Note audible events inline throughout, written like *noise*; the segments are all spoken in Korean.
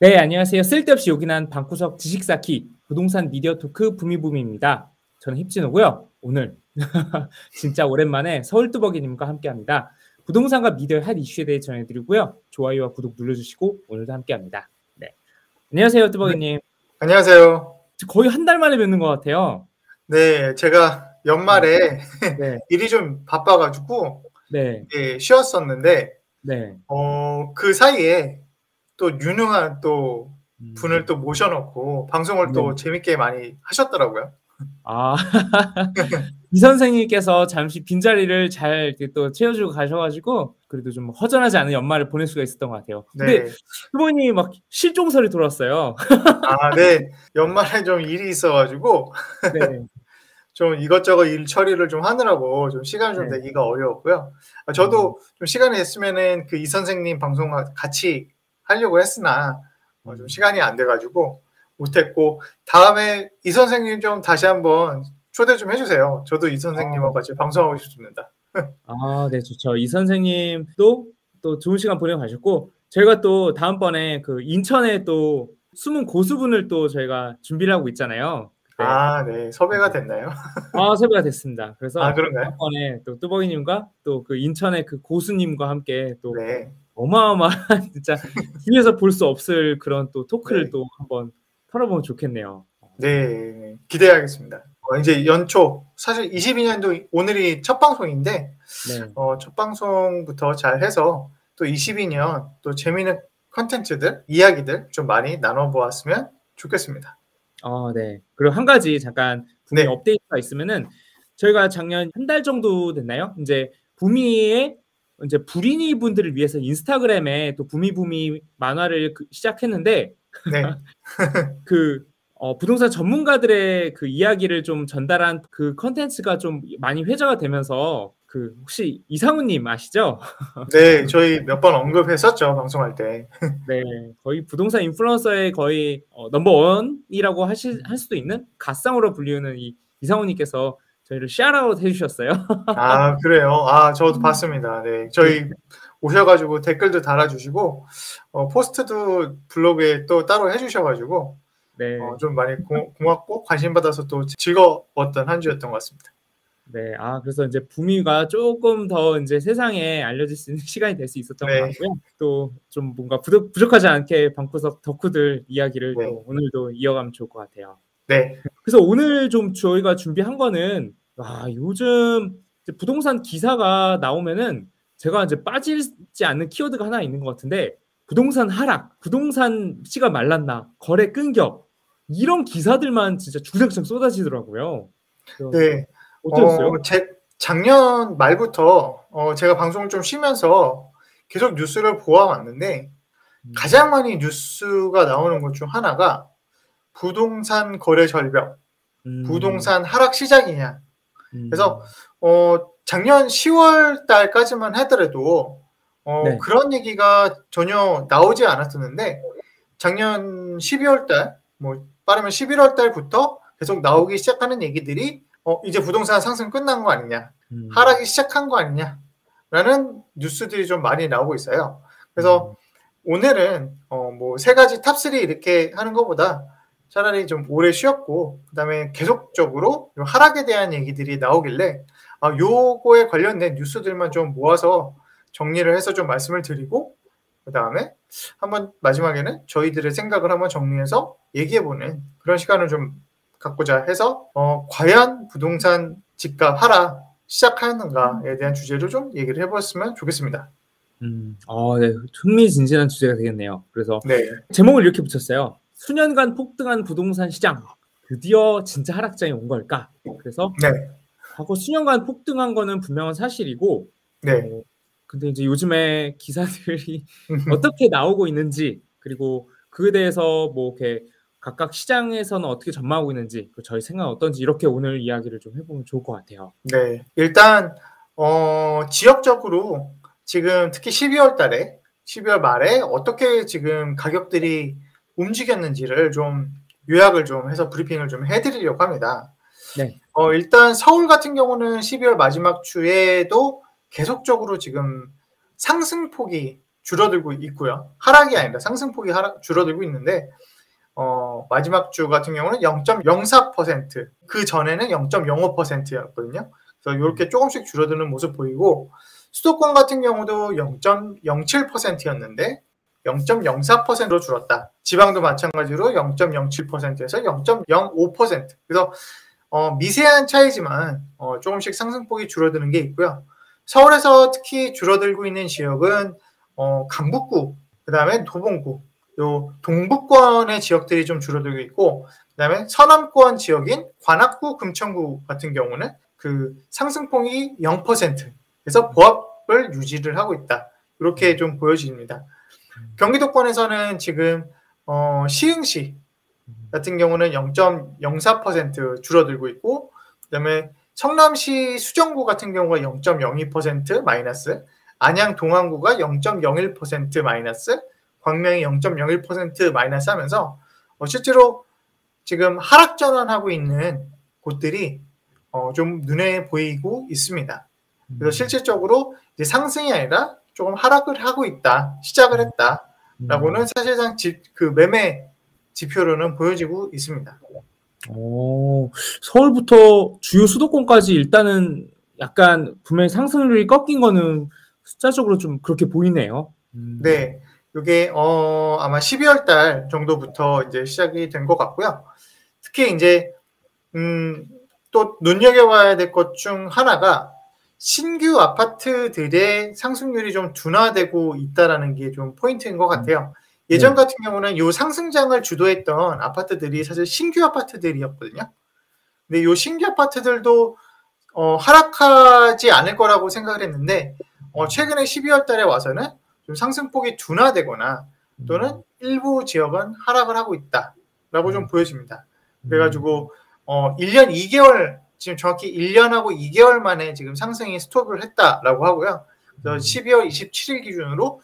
네, 안녕하세요. 쓸데없이 요긴한 방구석 지식 쌓기 부동산 미디어 토크 부미부미입니다. 저는 힙진호고요. 오늘 *laughs* 진짜 오랜만에 서울뚜벅이님과 함께합니다. 부동산과 미디어 핫 이슈에 대해 전해드리고요. 좋아요와 구독 눌러주시고 오늘도 함께합니다. 네, 안녕하세요, 뚜벅이님. 안녕하세요. 거의 한 달 만에 뵙는 것 같아요. 네, 제가 연말에 네, *laughs* 일이 좀 바빠가지고 네, 예, 쉬었었는데 네. 어, 그 사이에 또 유능한 또 음. 분을 또 모셔놓고 방송을 또 네. 재밌게 많이 하셨더라고요. 아, *laughs* 이 선생님께서 잠시 빈자리를 잘 또 채워주고 가셔가지고 그래도 좀 허전하지 않은 연말을 보낼 수가 있었던 것 같아요. 근데 네. 부모님이 막 실종설이 돌았어요. 아, 네. 연말에 좀 일이 있어가지고 네, *laughs* 좀 이것저것 일 처리를 좀 하느라고 좀 시간을 좀 네. 내기가 어려웠고요. 아, 저도 좀 시간이 됐으면은 그 이 선생님 방송 같이 하려고 했으나 어, 좀 시간이 안 돼가지고 못했고 다음에 이 선생님 좀 다시 한번 초대 좀 해주세요. 저도 이 선생님하고 같이 방송하고 싶습니다. *laughs* 아, 네, 좋죠. 이 선생님도 또 좋은 시간 보내고 가셨고 저희가 또 다음번에 그 인천에 또 숨은 고수분을 또 저희가 준비를 하고 있잖아요. 네. 아, 네. 섭외가 됐나요? *laughs* 아, 섭외가 됐습니다. 그래서 아, 그런가요? 다음번에 또 뚜벅이님과 또 그 인천의 그 고수님과 함께 또 네. 어마어마한 *laughs* 진짜 TV에서 볼 수 없을 그런 또 토크를 네. 또 한번 털어보면 좋겠네요. 네. 기대하겠습니다. 어, 이제 연초 사실 22년도 오늘이 첫 방송인데 네. 어, 첫 방송부터 잘 해서 또 22년 또 재미있는 컨텐츠들, 이야기들 좀 많이 나눠보았으면 좋겠습니다. 아, 네. 그리고 한 가지 잠깐 네. 업데이트가 있으면은 저희가 작년 한 달 정도 됐나요? 이제 부미의 이제 불인이 분들을 위해서 인스타그램에 또 부미부미 만화를 그- 시작했는데 네. *laughs* 그 어, 부동산 전문가들의 그 이야기를 좀 전달한 그 컨텐츠가 좀 많이 회자가 되면서 그 혹시 이상우님 아시죠? *laughs* 네, 저희 몇 번 언급했었죠, 방송할 때. *laughs* 네, 거의 부동산 인플루언서의 거의 어, 넘버 원이라고 하실 할 수도 있는 갓상으로 불리우는 이 이상우님께서 저희를 샤라웃 해주셨어요. *laughs* 아, 그래요? 아, 저도 봤습니다. 네. 저희 오셔가지고 댓글도 달아주시고, 어, 포스트도 블로그에 또 따로 해주셔가지고, 네, 어, 좀 많이 고, 고맙고 관심 받아서 또 즐거웠던 한 주였던 것 같습니다. 네, 아 그래서 이제 부미가 조금 더 이제 세상에 알려질 수 있는 *laughs* 시간이 될 수 있었던 네. 것 같고요. 또 좀 뭔가 부족, 부족하지 않게 방구석 덕후들 이야기를 네. 또 오늘도 이어가면 좋을 것 같아요. 네. 그래서 오늘 좀 저희가 준비한 거는 아 요즘 부동산 기사가 나오면은 제가 이제 빠지지 않는 키워드가 하나 있는 것 같은데 부동산 하락, 부동산 씨가 말랐나, 거래 끊겨 이런 기사들만 진짜 주력적 쏟아지더라고요. 네. 어떠셨어요? 어, 제, 작년 말부터 어, 제가 방송을 좀 쉬면서 계속 뉴스를 보아왔는데 음. 가장 많이 뉴스가 나오는 것 중 하나가 부동산 거래 절벽, 음, 부동산 하락 시작이냐. 음, 그래서 어, 작년 10월 달까지만 하더라도 어, 네. 그런 얘기가 전혀 나오지 않았었는데 작년 12월 달, 뭐 빠르면 11월 달부터 계속 나오기 시작하는 얘기들이 어, 이제 부동산 상승 끝난 거 아니냐, 음, 하락이 시작한 거 아니냐라는 뉴스들이 좀 많이 나오고 있어요. 그래서 오늘은 어, 뭐 세 가지 top3 이렇게 하는 것보다 차라리 좀 오래 쉬었고 그다음에 계속적으로 요 하락에 대한 얘기들이 나오길래 아, 요거에 관련된 뉴스들만 좀 모아서 정리를 해서 좀 말씀을 드리고 그다음에 한번 마지막에는 저희들의 생각을 한번 정리해서 얘기해보는 그런 시간을 좀 갖고자 해서 어, 과연 부동산 집값 하락 시작하는가에 대한 주제로 좀 얘기를 해보았으면 좋겠습니다. 음, 어, 네, 흥미진진한 주제가 되겠네요. 그래서 네, 제목을 이렇게 붙였어요. 수년간 폭등한 부동산 시장 드디어 진짜 하락장이 온 걸까? 그래서 네, 과거 수년간 폭등한 거는 분명한 사실이고 네, 어, 근데 이제 요즘에 기사들이 어떻게 나오고 있는지 그리고 그에 대해서 뭐 이렇게 각각 시장에서는 어떻게 전망하고 있는지 그 저희 생각 어떤지 이렇게 오늘 이야기를 좀 해보면 좋을 것 같아요. 네, 일단 어, 지역적으로 지금 특히 12월 달에 12월 말에 어떻게 지금 가격들이 움직였는지를 좀 요약을 좀 해서 브리핑을 좀 해드리려고 합니다. 네. 어, 일단 서울 같은 경우는 12월 마지막 주에도 계속적으로 지금 상승폭이 줄어들고 있고요. 하락이 아니라 상승폭이 하락, 줄어들고 있는데 어, 마지막 주 같은 경우는 0.04%, 그 전에는 0.05%였거든요. 그래서 이렇게 조금씩 줄어드는 모습 보이고 수도권 같은 경우도 0.07%였는데 0.04%로 줄었다. 지방도 마찬가지로 0.07%에서 0.05%. 그래서 어, 미세한 차이지만 어, 조금씩 상승폭이 줄어드는 게 있고요. 서울에서 특히 줄어들고 있는 지역은 어, 강북구, 그 다음에 도봉구, 요 동북권의 지역들이 좀 줄어들고 있고, 그 다음에 서남권 지역인 관악구, 금천구 같은 경우는 그 상승폭이 0%. 그래서 보합을 유지를 하고 있다. 이렇게 좀 보여집니다. 경기도권에서는 지금 어, 시흥시 같은 경우는 0.04% 줄어들고 있고 그다음에 성남시 수정구 같은 경우가 0.02% 마이너스, 안양 동안구가 0.01% 마이너스, 광명이 0.01% 마이너스 하면서 어, 실제로 지금 하락 전환하고 있는 곳들이 어, 좀 눈에 보이고 있습니다. 그래서 실질적으로 이제 상승이 아니라 조금 하락을 하고 있다, 시작을 했다라고는 사실상 지, 그 매매 지표로는 보여지고 있습니다. 오, 서울부터 주요 수도권까지 일단은 약간 분명히 상승률이 꺾인 거는 숫자적으로 좀 그렇게 보이네요. 음. 네. 이게 어 아마 12월 달 정도부터 이제 시작이 된 것 같고요. 특히 이제 음 또 눈여겨봐야 될 것 중 하나가 신규 아파트들의 상승률이 좀 둔화되고 있다라는 게 좀 포인트인 것 같아요. 예전 네. 같은 경우는 요 상승장을 주도했던 아파트들이 사실 신규 아파트들이었거든요. 근데 요 신규 아파트들도 어, 하락하지 않을 거라고 생각을 했는데 어, 최근에 12월 달에 와서는 좀 상승폭이 둔화되거나 또는 일부 지역은 하락을 하고 있다라고 좀 보여집니다. 그래가지고 어, 1년 2개월 지금 정확히 1년하고 2개월 만에 지금 상승이 스톱을 했다라고 하고요. 그래서 12월 27일 기준으로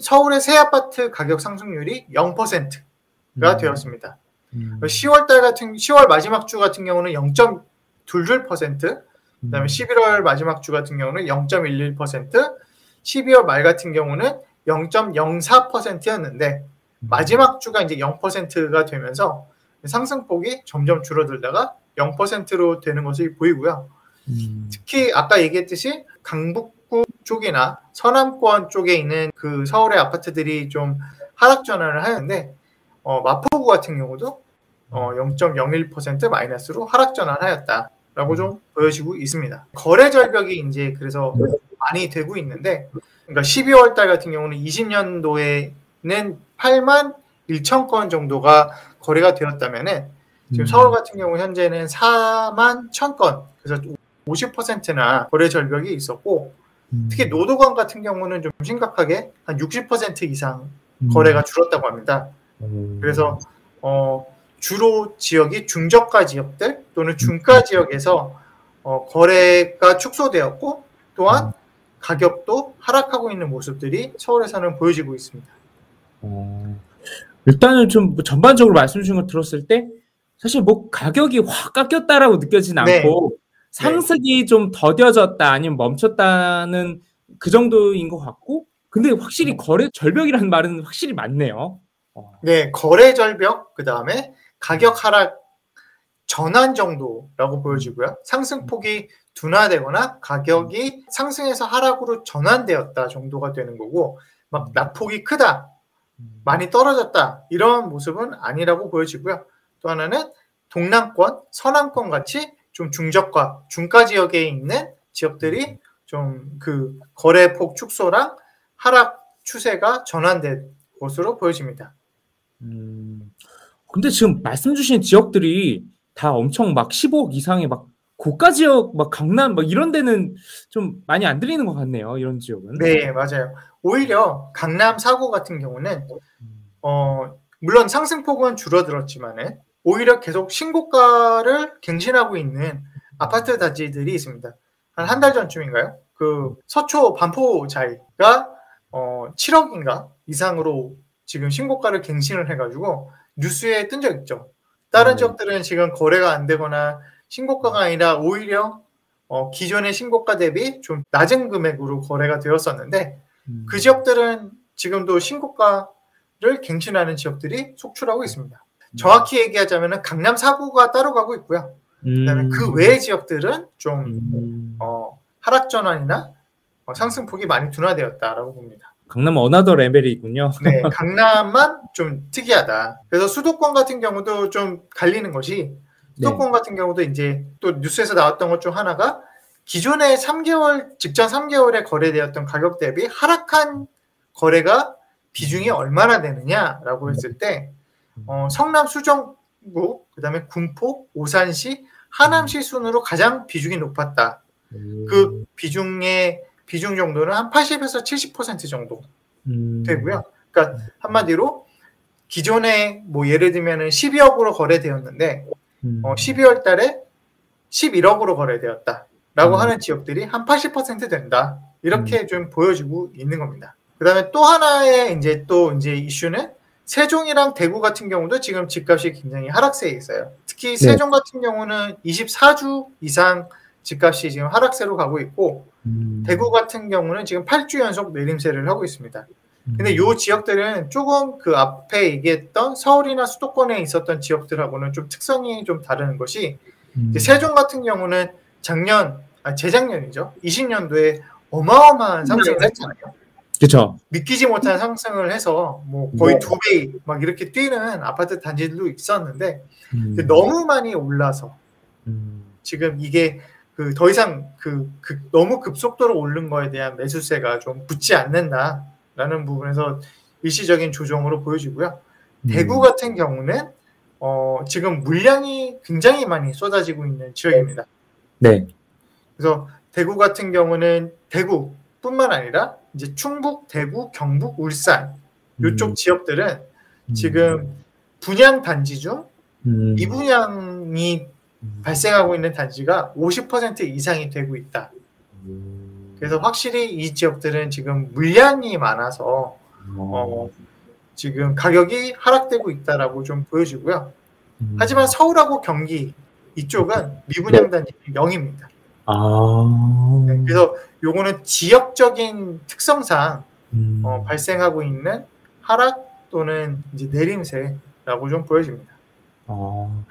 서울의 새 아파트 가격 상승률이 0%가 음. 되었습니다. 음. 10월 달 같은 10월 마지막 주 같은 경우는 0.22%, 그다음에 11월 음. 마지막 주 같은 경우는 0.11%, 12월 말 같은 경우는 0.04%였는데 음. 마지막 주가 이제 0%가 되면서 상승폭이 점점 줄어들다가 0%로 되는 것이 보이고요. 음. 특히 아까 얘기했듯이 강북 쪽이나 서남권 쪽에 있는 그 서울의 아파트들이 좀 하락 전환을 하는데 어, 마포구 같은 경우도 어, 0.01% 마이너스로 하락 전환하였다라고 좀 보여지고 있습니다. 거래 절벽이 이제 그래서 많이 되고 있는데 그러니까 12월 달 같은 경우는 20년도에는 8만 1천 건 정도가 거래가 되었다면은 지금 음. 서울 같은 경우 현재는 4만 1천 건 그래서 50%나 거래 절벽이 있었고 음. 특히 노도관 같은 경우는 좀 심각하게 한 60% 이상 음. 거래가 줄었다고 합니다. 그래서 어, 주로 지역이 중저가 지역들 또는 음. 중가 지역에서 어, 거래가 축소되었고 또한 가격도 하락하고 있는 모습들이 서울에서는 보여지고 있습니다. 어, 일단은 좀뭐 전반적으로 말씀 주신 걸 들었을 때 사실 뭐 가격이 확 깎였다라고 느껴지진 네. 않고 네. 상승이 네. 좀 더뎌졌다 아니면 멈췄다는 그 정도인 것 같고 근데 확실히 음. 거래 절벽이라는 말은 확실히 맞네요. 어. 네, 거래 절벽 그 다음에 가격 하락 전환 정도라고 보여지고요. 상승폭이 둔화되거나 가격이 상승에서 하락으로 전환되었다 정도가 되는 거고 막 음. 낙폭이 크다 음. 많이 떨어졌다 이런 모습은 아니라고 보여지고요. 또 하나는 동남권, 서남권 같이 좀 중저가, 중가 지역에 있는 지역들이 좀 그 거래폭 축소랑 하락 추세가 전환된 것으로 보여집니다. 음, 근데 지금 말씀 주신 지역들이 다 엄청 막 15억 이상의 막 고가 지역 막 강남 막 이런 데는 좀 많이 안 들리는 것 같네요. 이런 지역은. 네, 맞아요. 오히려 강남 사고 같은 경우는 어 물론 상승폭은 줄어들었지만은 오히려 계속 신고가를 갱신하고 있는 아파트 단지들이 있습니다. 한 한 달 전쯤인가요? 그 서초 반포 자이가 어 7억인가 이상으로 지금 신고가를 갱신을 해가지고 뉴스에 뜬 적 있죠. 다른 음. 지역들은 지금 거래가 안 되거나 신고가가 아니라 오히려 어, 기존의 신고가 대비 좀 낮은 금액으로 거래가 되었었는데 음. 그 지역들은 지금도 신고가를 갱신하는 지역들이 속출하고 있습니다. 정확히 얘기하자면 강남 사구가 따로 가고 있고요. 그다음에 음. 그 외의 지역들은 좀 음. 어, 하락 전환이나 어, 상승폭이 많이 둔화되었다라고 봅니다. 강남 another level이 있군요. 네, *laughs* 강남만 좀 특이하다. 그래서 수도권 같은 경우도 좀 갈리는 것이 네. 수도권 같은 경우도 이제 또 뉴스에서 나왔던 것 중 하나가 기존에 3개월 직전 3개월에 거래되었던 가격 대비 하락한 거래가 비중이 얼마나 되느냐라고 했을 때 어, 성남 수정구 그다음에 군포 오산시 하남시 순으로 가장 비중이 높았다. 그 비중의 비중 정도는 한 80에서 70% 정도 음. 되고요. 그러니까 한마디로 기존에 뭐 예를 들면은 12억으로 거래되었는데 음. 어, 12월 달에 11억으로 거래되었다라고 음. 하는 지역들이 한 80% 된다. 이렇게 좀 보여지고 있는 겁니다. 그다음에 또 하나의 이제 또 이제 이슈는 세종이랑 대구 같은 경우도 지금 집값이 굉장히 하락세에 있어요. 특히 세종 같은 경우는 24주 이상 집값이 지금 하락세로 가고 있고 음. 대구 같은 경우는 지금 8주 연속 내림세를 하고 있습니다. 근데 음. 요 지역들은 조금 그 앞에 얘기했던 서울이나 수도권에 있었던 지역들하고는 좀 특성이 좀 다른 것이 음. 세종 같은 경우는 작년, 아, 재작년이죠. 20년도에 어마어마한 상승을 했잖아요. 그렇죠. 믿기지 못한 상승을 해서 뭐 거의 네. 두배 막 이렇게 뛰는 아파트 단지들도 있었는데 음. 근데 너무 많이 올라서 음. 지금 이게 그 더 이상 그, 그 너무 급속도로 오른 거에 대한 매수세가 좀 붙지 않는다라는 부분에서 일시적인 조정으로 보여지고요. 음. 대구 같은 경우는 어, 지금 물량이 굉장히 많이 쏟아지고 있는 지역입니다. 네. 그래서 대구 같은 경우는 대구 뿐만 아니라 이제 충북, 대구, 경북, 울산 이쪽 음. 지역들은 음. 지금 분양 단지 중 음. 미분양이 음. 발생하고 있는 단지가 50% 이상이 되고 있다. 그래서 확실히 이 지역들은 지금 물량이 많아서 어, 지금 가격이 하락되고 있다라고 좀 보여지고요. 음. 하지만 서울하고 경기 이쪽은 미분양 단지 0입니다. 아. 네, 그래서 요거는 지역적인 특성상 음. 어, 발생하고 있는 하락 또는 이제 내림세라고 좀 보여집니다. 어,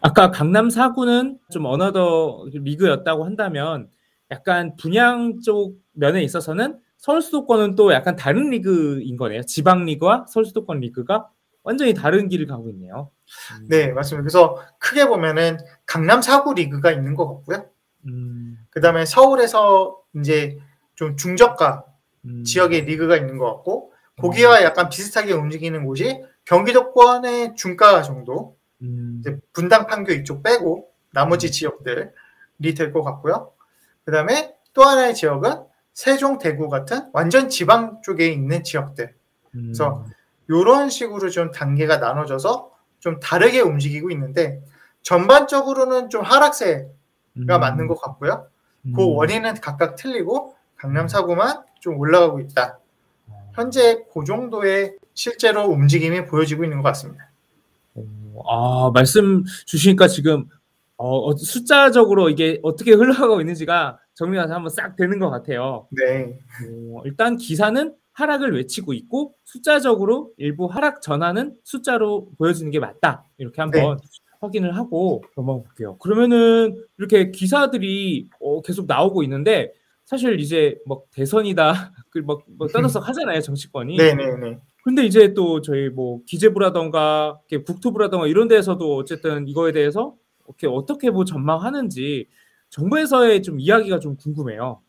아까 강남 4구는 좀 another league였다고 한다면 약간 분양 쪽 면에 있어서는 서울 수도권은 또 약간 다른 리그인 거네요. 지방 리그와 서울 수도권 리그가 완전히 다른 길을 가고 있네요. 음. 네, 맞습니다. 그래서 크게 보면은 강남 4구 리그가 있는 것 같고요. 음, 그 다음에 서울에서 이제 좀 중저가 음. 지역의 리그가 있는 것 같고 거기와 약간 비슷하게 움직이는 곳이 경기도권의 중가 정도 음, 이제 분당 판교 이쪽 빼고 나머지 지역들이 될 것 같고요. 그 다음에 또 하나의 지역은 세종, 대구 같은 완전 지방 쪽에 있는 지역들. 음. 그래서 이런 식으로 좀 단계가 나눠져서 좀 다르게 움직이고 있는데 전반적으로는 좀 하락세가 음. 맞는 것 같고요. 그 음. 원인은 각각 틀리고 강남 사구만 좀 올라가고 있다. 현재 그 정도의 실제로 움직임이 보여지고 있는 것 같습니다. 아, 말씀 주시니까 지금 어, 어, 숫자적으로 이게 어떻게 흘러가고 있는지가 정리가 한번 싹 되는 것 같아요. 네, 어, 일단 기사는 하락을 외치고 있고 숫자적으로 일부 하락 전환은 숫자로 보여주는 게 맞다. 이렇게 한번 확인을 하고 넘어가 볼게요. 그러면은 이렇게 기사들이 어, 계속 나오고 있는데 사실 이제 뭐 대선이다 그막 뭐 떠들썩 하잖아요 정치권이. 네, 네, 네. 근데 이제 또 저희 뭐 기재부라던가 국토부라던가 이런 데에서도 어쨌든 이거에 대해서 이렇게 어떻게 뭐 전망하는지 정부에서의 좀 이야기가 좀 궁금해요.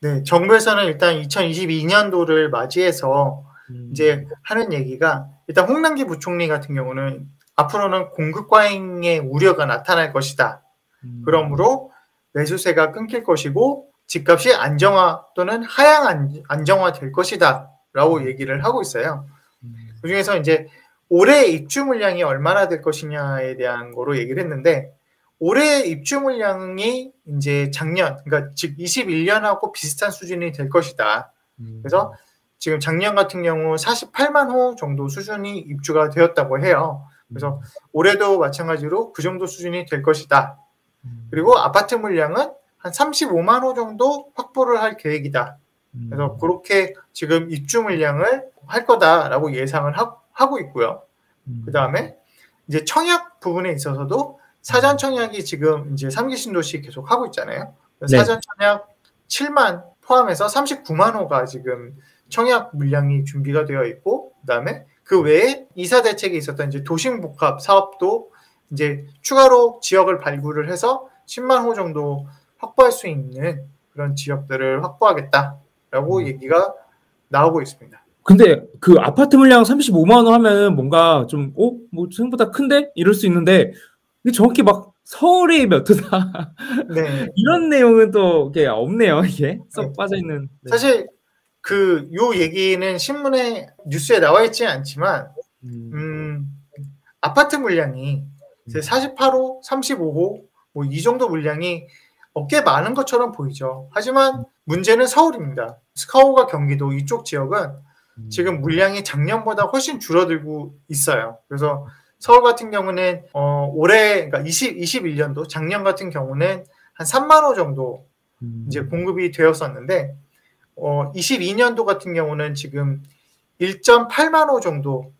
네, 정부에서는 일단 2022년도를 맞이해서 음, 이제 하는 얘기가 일단 홍남기 부총리 같은 경우는 앞으로는 공급 과잉의 우려가 나타날 것이다. 음. 그러므로 매수세가 끊길 것이고 집값이 안정화 또는 하향 안- 안정화 될 것이다 라고 얘기를 하고 있어요. 음. 그 중에서 이제 올해 입주 물량이 얼마나 될 것이냐에 대한 거로 얘기를 했는데 올해 입주 물량이 이제 작년 그러니까 즉 21년하고 비슷한 수준이 될 것이다. 음. 그래서 지금 작년 같은 경우 48만 호 정도 수준이 입주가 되었다고 해요. 그래서 올해도 마찬가지로 그 정도 수준이 될 것이다. 음. 그리고 아파트 물량은 한 35만 호 정도 확보를 할 계획이다. 음. 그래서 그렇게 지금 입주 물량을 할 거다라고 예상을 하, 고 있고요. 음. 그 다음에 이제 청약 부분에 있어서도 사전 청약이 지금 이제 3기 신도시 계속 하고 있잖아요. 네. 사전 청약 7만 포함해서 39만 호가 지금 청약 물량이 준비가 되어 있고 그 다음에 그 외에 이사 대책에 있었던 이제 도심 복합 사업도 이제 추가로 지역을 발굴을 해서 10만 호 정도 확보할 수 있는 그런 지역들을 확보하겠다라고 음. 얘기가 나오고 있습니다. 근데 그 아파트 물량 35만 원 하면 뭔가 좀 어? 뭐 생각보다 큰데? 이럴 수 있는데 정확히 막 서울이 몇 호다 네. *laughs* 이런 내용은 또 이게 없네요 이게 썩 네. 빠져 있는 사실 그 요 얘기는 신문에 뉴스에 나와 있지 않지만 음, 음, 아파트 물량이 이제 48호, 35호 뭐 이 정도 물량이 어, 꽤 많은 것처럼 보이죠. 하지만 문제는 서울입니다. 서울과 경기도 이쪽 지역은 음. 지금 물량이 작년보다 훨씬 줄어들고 있어요. 그래서 서울 같은 경우는 어, 올해 그러니까 20, 21년도 작년 같은 경우는 한 3만 호 정도 음. 이제 공급이 되었었는데 어, 22년도 같은 경우는 지금 1.8만 호 정도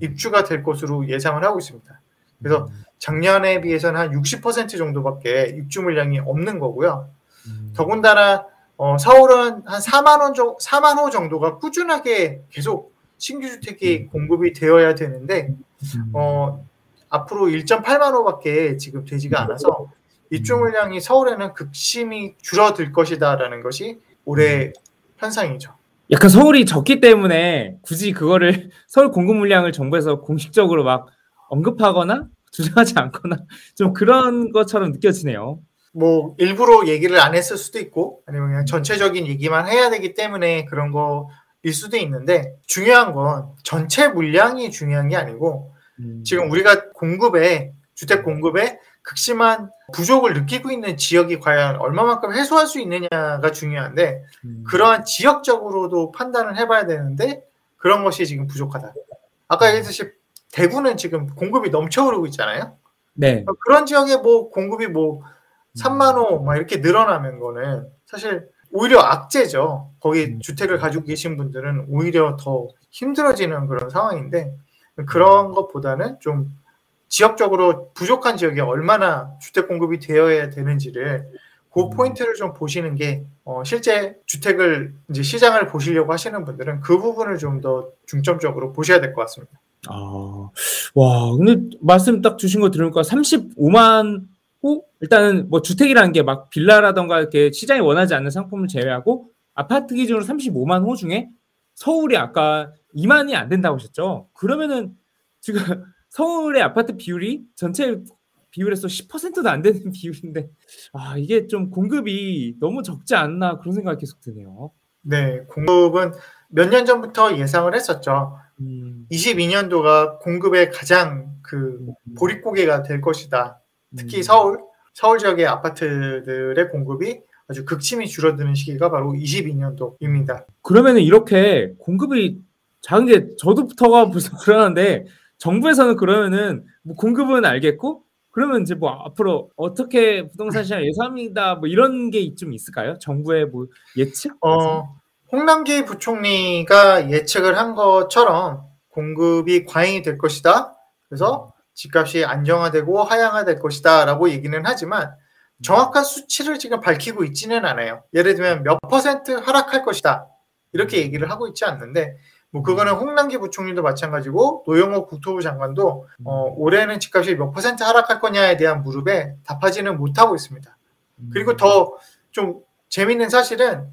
입주가 될 것으로 예상을 하고 있습니다. 그래서 작년에 비해서는 한 60% 정도밖에 입주 물량이 없는 거고요. 음. 더군다나 어, 서울은 한 4만 원 정, 4만 호 정도가 꾸준하게 계속 신규 주택이 공급이 되어야 되는데 음. 어, 앞으로 1.8만 호밖에 지금 되지가 않아서 입주 물량이 서울에는 극심히 줄어들 것이다라는 것이 올해 현상이죠. 약간 서울이 적기 때문에 굳이 그거를 *laughs* 서울 공급 물량을 정부에서 공식적으로 막 언급하거나 주장하지 않거나 *laughs* 좀 그런 것처럼 느껴지네요. 뭐 일부러 얘기를 안 했을 수도 있고 아니면 그냥 전체적인 얘기만 해야 되기 때문에 그런 거일 수도 있는데 중요한 건 전체 물량이 중요한 게 아니고 음. 지금 우리가 공급에 주택 공급에 극심한 부족을 느끼고 있는 지역이 과연 얼마만큼 해소할 수 있느냐가 중요한데 음. 그러한 지역적으로도 판단을 해봐야 되는데 그런 것이 지금 부족하다. 아까 얘기했듯이 대구는 지금 공급이 넘쳐오르고 있잖아요. 네. 그런 지역에 뭐 공급이 뭐 3만 호막 이렇게 늘어나는 거는 사실 오히려 악재죠. 거기 음. 주택을 가지고 계신 분들은 오히려 더 힘들어지는 그런 상황인데 그런 것보다는 좀 지역적으로 부족한 지역에 얼마나 주택 공급이 되어야 되는지를 그 음. 포인트를 좀 보시는 게 어, 실제 주택을 이제 시장을 보시려고 하시는 분들은 그 부분을 좀 더 중점적으로 보셔야 될 것 같습니다. 아, 와, 근데 말씀 딱 주신 거 들으니까 35만 호? 일단은 뭐 주택이라는 게 막 빌라라던가 이렇게 시장이 원하지 않는 상품을 제외하고 아파트 기준으로 35만 호 중에 서울이 아까 2만이 안 된다고 하셨죠? 그러면은 지금 서울의 아파트 비율이 전체 비율에서 10%도 안 되는 *laughs* 비율인데 아, 이게 좀 공급이 너무 적지 않나 그런 생각이 계속 드네요. 네, 공급은 몇 년 전부터 예상을 했었죠. 음, 22년도가 공급의 가장 그 보릿고개가 될 것이다. 특히 음. 서울, 서울 지역의 아파트들의 공급이 아주 극심히 줄어드는 시기가 바로 22년도입니다. 그러면은 이렇게 공급이 작은 게 저도부터가 *laughs* 벌써 불안한데 정부에서는 그러면은 뭐 공급은 알겠고 그러면 이제 뭐 앞으로 어떻게 부동산 시장 예상합니다 뭐 이런 게 좀 있을까요? 정부의 뭐 예측? 어, 홍남기 부총리가 예측을 한 것처럼 공급이 과잉이 될 것이다. 그래서 집값이 안정화되고 하향화될 것이다라고 얘기는 하지만 정확한 수치를 지금 밝히고 있지는 않아요. 예를 들면 몇 퍼센트 하락할 것이다. 이렇게 얘기를 하고 있지 않는데 뭐 그거는 홍남기 부총리도 마찬가지고 노영호 국토부 장관도 어, 올해는 집값이 몇 퍼센트 하락할 거냐에 대한 무릎에 답하지는 못하고 있습니다. 그리고 더 좀 재밌는 사실은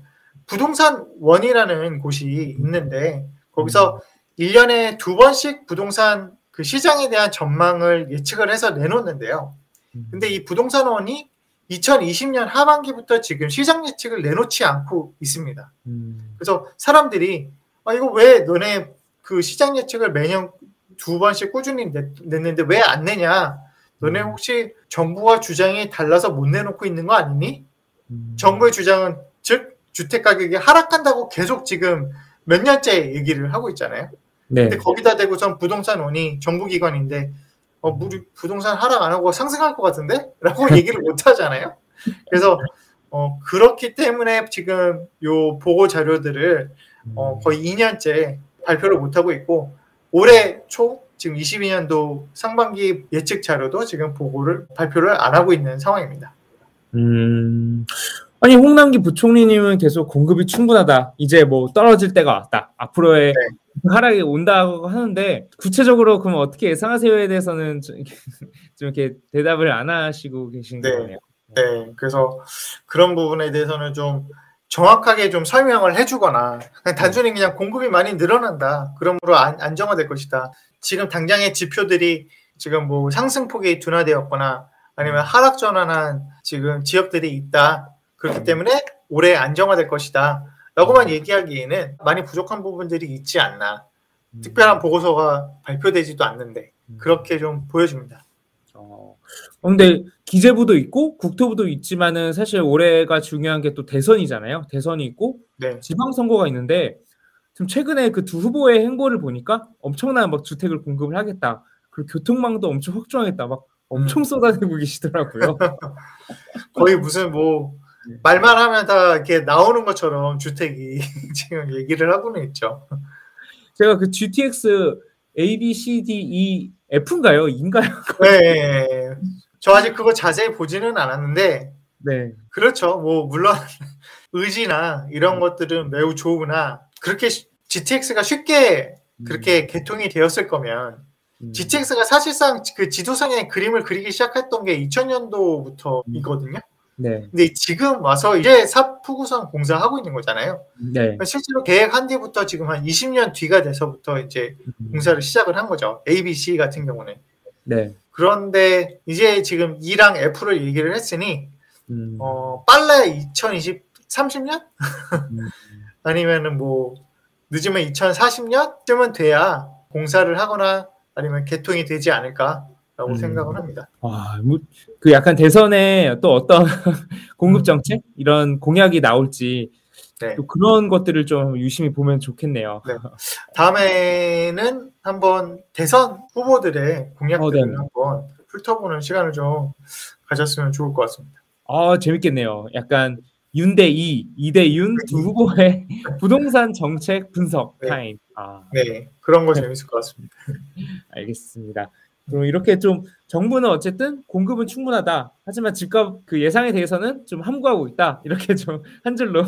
부동산 원이라는 곳이 있는데 거기서 1년에 두 번씩 부동산 그 시장에 대한 전망을 예측을 해서 내놓는데요. 음. 근데 이 부동산원이 2020년 하반기부터 지금 시장 예측을 내놓지 않고 있습니다. 음. 그래서 사람들이 아 이거 왜 너네 그 시장 예측을 매년 두 번씩 꾸준히 냈, 냈는데 왜 안 내냐? 너네 음. 혹시 정부와 주장이 달라서 못 내놓고 있는 거 아니니? 음. 정부의 주장은 즉 주택 가격이 하락한다고 계속 지금 몇 년째 얘기를 하고 있잖아요. 네. 근데 거기다 대고선 부동산원이 정부 기관인데 어 우리 부동산 하락 안 하고 상승할 것 같은데? 라고 *laughs* 얘기를 못 하잖아요. 그래서 어 그렇기 때문에 지금 요 보고 자료들을 어 거의 2년째 발표를 못 하고 있고 올해 초 지금 22년도 상반기 예측 자료도 지금 보고를 발표를 안 하고 있는 상황입니다. 음. 아니 홍남기 부총리님은 계속 공급이 충분하다. 이제 뭐 떨어질 때가 왔다. 앞으로의 하락이 온다고 하는데 구체적으로 그럼 어떻게 예상하세요에 대해서는 좀 이렇게, *laughs* 좀 이렇게 대답을 안 하시고 계신 네. 거네요. 네, 그래서 그런 부분에 대해서는 좀 정확하게 좀 설명을 해주거나 그냥 단순히 그냥 공급이 많이 늘어난다. 그러므로 안, 안정화될 것이다. 지금 당장의 지표들이 지금 뭐 상승폭이 둔화되었거나 아니면 하락 전환한 지금 지역들이 있다. 그렇기 때문에 올해 안정화될 것이다. 라고만 얘기하기에는 많이 부족한 부분들이 있지 않나. 음. 특별한 보고서가 발표되지도 않는데 음. 그렇게 좀 보여집니다. 어. 어, 근데 기재부도 있고 국토부도 있지만은 사실 올해가 중요한 게 또 대선이잖아요. 대선이 있고 네. 지방선거가 있는데 지금 최근에 그 두 후보의 행보를 보니까 엄청난 막 주택을 공급을 하겠다. 그리고 교통망도 엄청 확충하겠다. 막 엄청 음. 쏟아내고 계시더라고요. *laughs* 거의 무슨 뭐 네. 말만 하면 다 이렇게 나오는 것처럼 주택이 *laughs* 지금 얘기를 하고는 있죠. 제가 그 GTX A, B, C, D, E, F인가요? 인가요? *laughs* 네. 저 아직 그거 자세히 보지는 않았는데 네. 그렇죠. 뭐 물론 *laughs* 의지나 이런 것들은 매우 좋으나 그렇게 시- GTX가 쉽게 그렇게 개통이 되었을 거면 음. GTX가 사실상 그 지도상의 그림을 그리기 시작했던 게 2000년도부터이거든요. 네. 근데 지금 와서 이제 사푸구선 공사하고 있는 거잖아요. 네. 실제로 계획한 뒤부터 지금 한 20년 뒤가 돼서부터 이제 음. 공사를 시작을 한 거죠. ABC 같은 경우는. 네. 그런데 이제 지금 E랑 F를 얘기를 했으니 음. 어, 빨라야 2020, 30년? 음. *laughs* 아니면은 뭐 늦으면 2040년쯤은 돼야 공사를 하거나 아니면 개통이 되지 않을까 라고 음. 생각을 합니다. 아, 뭐, 그 약간 대선에 또 어떤 *laughs* 공급 정책 이런 공약이 나올지 네. 또 그런 것들을 좀 유심히 보면 좋겠네요. 네. *laughs* 다음에는 한번 대선 후보들의 공약들을 어, 네. 한번 훑어보는 시간을 좀 가졌으면 좋을 것 같습니다. 아, 재밌겠네요. 약간 윤대 이, 이대 윤 두 후보의 *laughs* 부동산 정책 분석 네. 타임. 아, 네, 그런 거 재밌을 것 같습니다. 알겠습니다. 그럼 이렇게 좀 정부는 어쨌든 공급은 충분하다. 하지만 집값 그 예상에 대해서는 좀 함구하고 있다. 이렇게 *laughs* 좀 한 줄로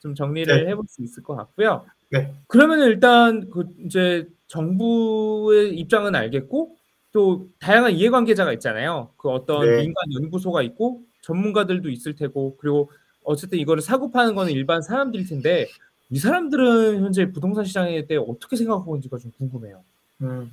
좀 정리를 네. 해볼 수 있을 것 같고요. 네. 그러면 일단 그 이제 정부의 입장은 알겠고 또 다양한 이해관계자가 있잖아요. 그 어떤 네. 민간 연구소가 있고 전문가들도 있을 테고 그리고 어쨌든 이거를 사고 파는 거는 일반 사람들일 텐데 이 사람들은 현재 부동산 시장에 대해 어떻게 생각하고 있는지가 좀 궁금해요. 음,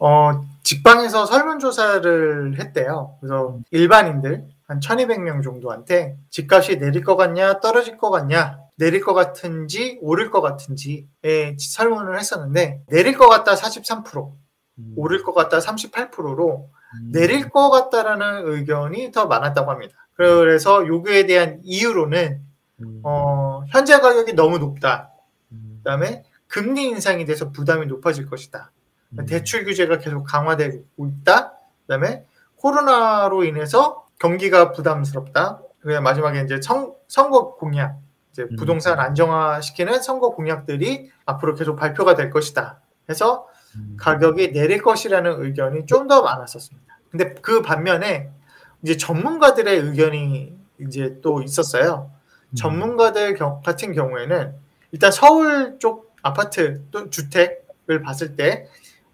어, 직방에서 설문조사를 했대요. 그래서 일반인들 한 1200명 정도한테 집값이 내릴 것 같냐, 떨어질 것 같냐, 내릴 것 같은지, 오를 것 같은지에 설문을 했었는데, 내릴 것 같다 43%, 음, 오를 것 같다 38%로 음, 내릴 것 같다라는 의견이 더 많았다고 합니다. 그래서 요구에 대한 이유로는, 음, 어, 현재 가격이 너무 높다. 음, 그 다음에 금리 인상이 돼서 부담이 높아질 것이다. 음, 대출 규제가 계속 강화되고 있다. 그다음에 코로나로 인해서 경기가 부담스럽다. 그다음 마지막에 이제 선, 선거 공약, 이제 음. 부동산 안정화시키는 선거 공약들이 앞으로 계속 발표가 될 것이다. 해서 음, 가격이 내릴 것이라는 의견이 좀 더 많았었습니다. 근데 그 반면에 이제 전문가들의 의견이 이제 또 있었어요. 음, 전문가들 경- 같은 경우에는 일단 서울 쪽 아파트 또 주택을 봤을 때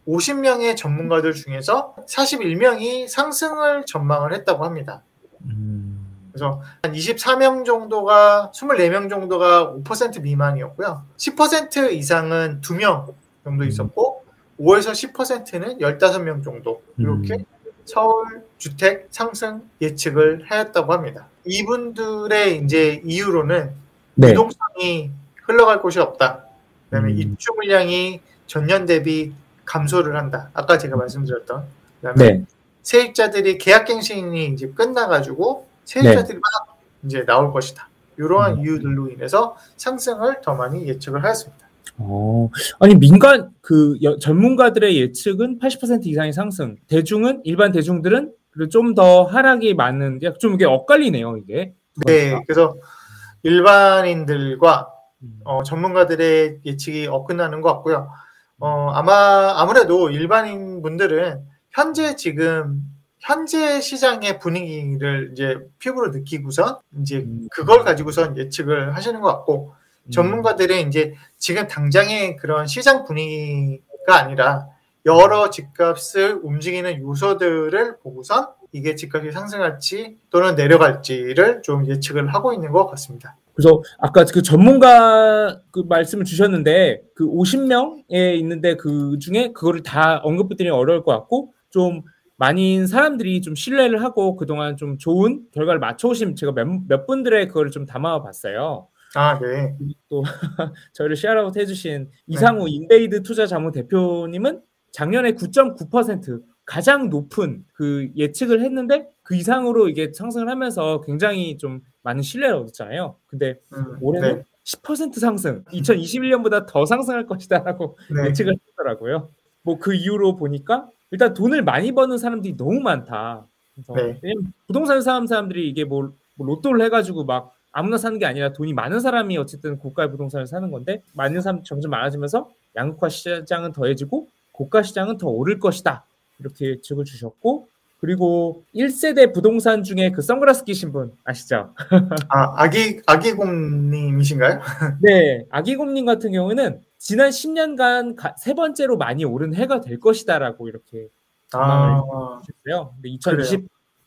50명의 전문가들 중에서 41명이 상승을 전망을 했다고 합니다. 음, 그래서 한 24명 정도가 24명 정도가 5% 미만이었고요. 10% 이상은 2명 정도 있었고 5에서 10%는 15명 정도 이렇게 음. 서울 주택 상승 예측을 하였다고 합니다. 이분들의 이제 이유로는 네. 부동산이 흘러갈 곳이 없다. 그다음에 음. 입주 물량이 전년 대비 감소를 한다. 아까 제가 말씀드렸던. 그다음에 네. 세입자들이 계약갱신이 이제 끝나가지고 세입자들이 막 이제 나올 것이다. 이러한 네. 음. 이유들로 인해서 상승을 더 많이 예측을 하였습니다. 어, 아니 민간 그 여- 전문가들의 예측은 80% 이상의 상승, 대중은 일반 대중들은 좀 더 하락이 많은 게좀 이게 엇갈리네요 이게. 네, 그래서 일반인들과 음. 어, 전문가들의 예측이 엇근나는 것 같고요. 어, 아마 아무래도 일반인 분들은 현재 지금 현재 시장의 분위기를 이제 피부로 느끼고선 이제 음. 그걸 가지고선 예측을 하시는 것 같고 음. 전문가들은 이제 지금 당장의 그런 시장 분위기가 아니라 여러 집값을 움직이는 요소들을 보고선 이게 집값이 상승할지 또는 내려갈지를 좀 예측을 하고 있는 것 같습니다. 그래서 아까 그 전문가 그 말씀을 주셨는데 그 50명에 있는데 그 중에 그거를 다 언급드리기 어려울 것 같고 좀 많은 사람들이 좀 신뢰를 하고 그동안 좀 좋은 결과를 맞춰오신 제가 몇, 몇 분들의 그거를 좀 담아봤어요. 아, 네. 또 *laughs* 저희를 shout out 해주신 이상우 인베이드 투자 자문 대표님은 작년에 9.9% 가장 높은 그 예측을 했는데 그 이상으로 이게 상승을 하면서 굉장히 좀 많은 신뢰를 얻었잖아요. 근데 음, 올해는 네. 10% 상승, 2021년보다 더 상승할 것이다라고 *laughs* 네. 예측을 했더라고요. 뭐 그 이유로 보니까 일단 돈을 많이 버는 사람들이 너무 많다. 그래서 네. 부동산 사는 사람들이 이게 뭐, 뭐 로또를 해가지고 막 아무나 사는 게 아니라 돈이 많은 사람이 어쨌든 고가의 부동산을 사는 건데 많은 사람 점점 많아지면서 양극화 시장은 더해지고 고가 시장은 더 오를 것이다. 이렇게 예측을 주셨고 그리고 1세대 부동산 중에 그 선글라스 끼신 분 아시죠? *laughs* 아, 아기 아기곰님이신가요? *laughs* 네, 아기곰님 같은 경우는 지난 10년간 가- 세 번째로 많이 오른 해가 될 것이다라고 이렇게 아, 주셨어요. 근데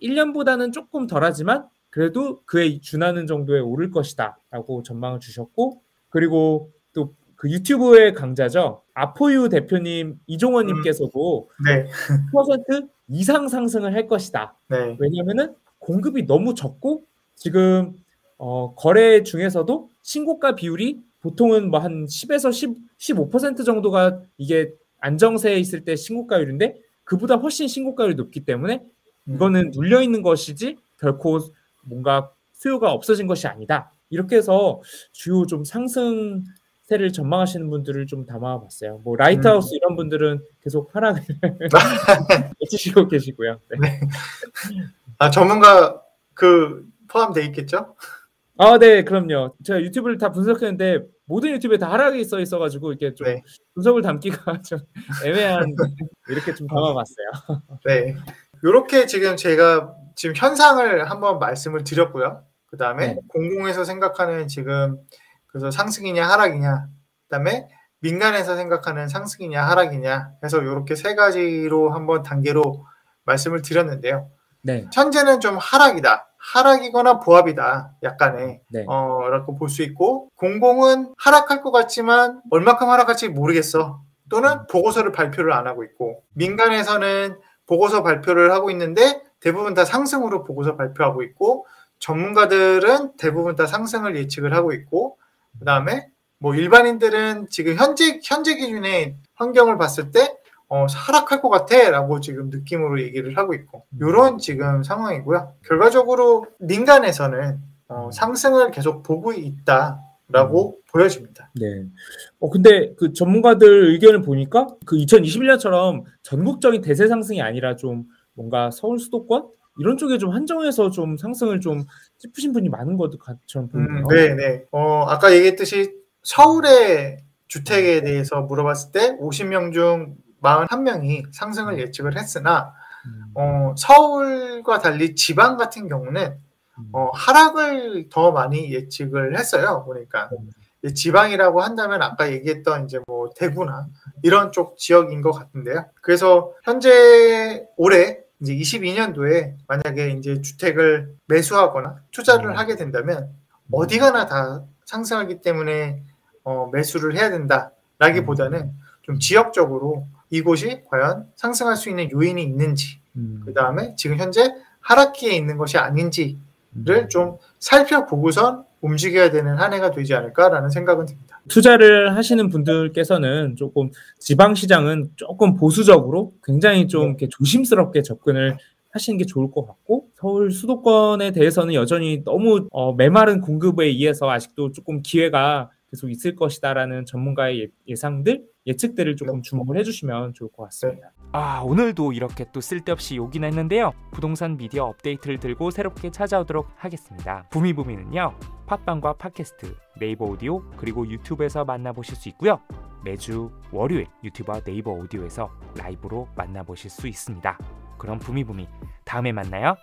2021년보다는 조금 덜하지만 그래도 그에 준하는 정도에 오를 것이다라고 전망을 주셨고 그리고 또 그 유튜브의 강자죠 아포유 대표님 이종원님께서도 네, 10% 이상 상승을 할 것이다. 네, 왜냐하면은 공급이 너무 적고 지금 어, 거래 중에서도 신고가 비율이 보통은 뭐 한 10에서 10, 15% 정도가 이게 안정세에 있을 때 신고가율인데 그보다 훨씬 신고가율이 높기 때문에 음. 이거는 눌려 있는 것이지 결코 뭔가 수요가 없어진 것이 아니다. 이렇게 해서 주요 좀 상승 세를 전망하시는 분들을 좀 담아봤어요. 뭐 라이트하우스 이런 분들은 계속 하락을 *laughs* 외치시고 계시고요. 네. 아 전문가 그 포함돼 있겠죠? 아, 네, 그럼요. 제가 유튜브를 다 분석했는데 모든 유튜브에 다 하락이 써 있어가지고 이게 좀 네. 분석을 담기가 *laughs* 좀 애매한 이렇게 좀 담아봤어요. 네. 이렇게 지금 제가 지금 현상을 한번 말씀을 드렸고요. 그 다음에 네. 공공에서 생각하는 지금 그래서 상승이냐 하락이냐, 그 다음에 민간에서 생각하는 상승이냐 하락이냐 해서 이렇게 세 가지로 한번 단계로 말씀을 드렸는데요. 네, 현재는 좀 하락이다. 하락이거나 보합이다. 약간의 네, 어, 라고 볼 수 있고, 공공은 하락할 것 같지만, 얼마큼 하락할지 모르겠어. 또는 보고서를 발표를 안 하고 있고, 민간에서는 보고서 발표를 하고 있는데, 대부분 다 상승으로 보고서 발표하고 있고, 전문가들은 대부분 다 상승을 예측을 하고 있고, 그 다음에 뭐 일반인들은 지금 현재, 현재 기준의 환경을 봤을 때, 어, 하락할 것 같아 라고 지금 느낌으로 얘기를 하고 있고, 이런 지금 상황이고요. 결과적으로 민간에서는 어, 상승을 계속 보고 있다라고 보여집니다. 네. 어 근데 그 전문가들 의견을 보니까 그 2021년처럼 전국적인 대세 상승이 아니라 좀 뭔가 서울 수도권 이런 쪽에 좀 한정해서 좀 상승을 좀 짚으신 분이 많은 것처럼 보이네요. 음, 네, 네. 어, 아까 얘기했듯이 서울의 주택에 대해서 물어봤을 때 50명 중 41명이 상승을 예측을 했으나 음, 어, 서울과 달리 지방 같은 경우는 음, 어, 하락을 더 많이 예측을 했어요. 보니까 이 지방이라고 한다면 아까 얘기했던 이제 뭐 대구나 이런 쪽 지역인 것 같은데요. 그래서 현재 올해 이제 22년도에 만약에 이제 주택을 매수하거나 투자를 음. 하게 된다면 어디 가나 다 상승하기 때문에 어, 매수를 해야 된다라기보다는 좀 지역적으로 이곳이 과연 상승할 수 있는 요인이 있는지 음. 그 다음에 지금 현재 하락기에 있는 것이 아닌지를 음. 좀 살펴보고선 움직여야 되는 한 해가 되지 않을까라는 생각은 듭니다. 투자를 하시는 분들께서는 조금 지방 시장은 조금 보수적으로 굉장히 좀 이렇게 조심스럽게 접근을 하시는 게 좋을 것 같고 서울 수도권에 대해서는 여전히 너무 어, 메마른 공급에 의해서 아직도 조금 기회가 계속 있을 것이다라는 전문가의 예- 예상들 예측들을 조금 주목을 해주시면 좋을 것 같습니다. 아 오늘도 이렇게 또 쓸데없이 욕이나 했는데요. 부동산 미디어 업데이트를 들고 새롭게 찾아오도록 하겠습니다. 부미부미는요 팟빵과 팟캐스트 네이버 오디오 그리고 유튜브에서 만나보실 수 있고요. 매주 월요일 유튜브와 네이버 오디오에서 라이브로 만나보실 수 있습니다. 그럼 부미부미 다음에 만나요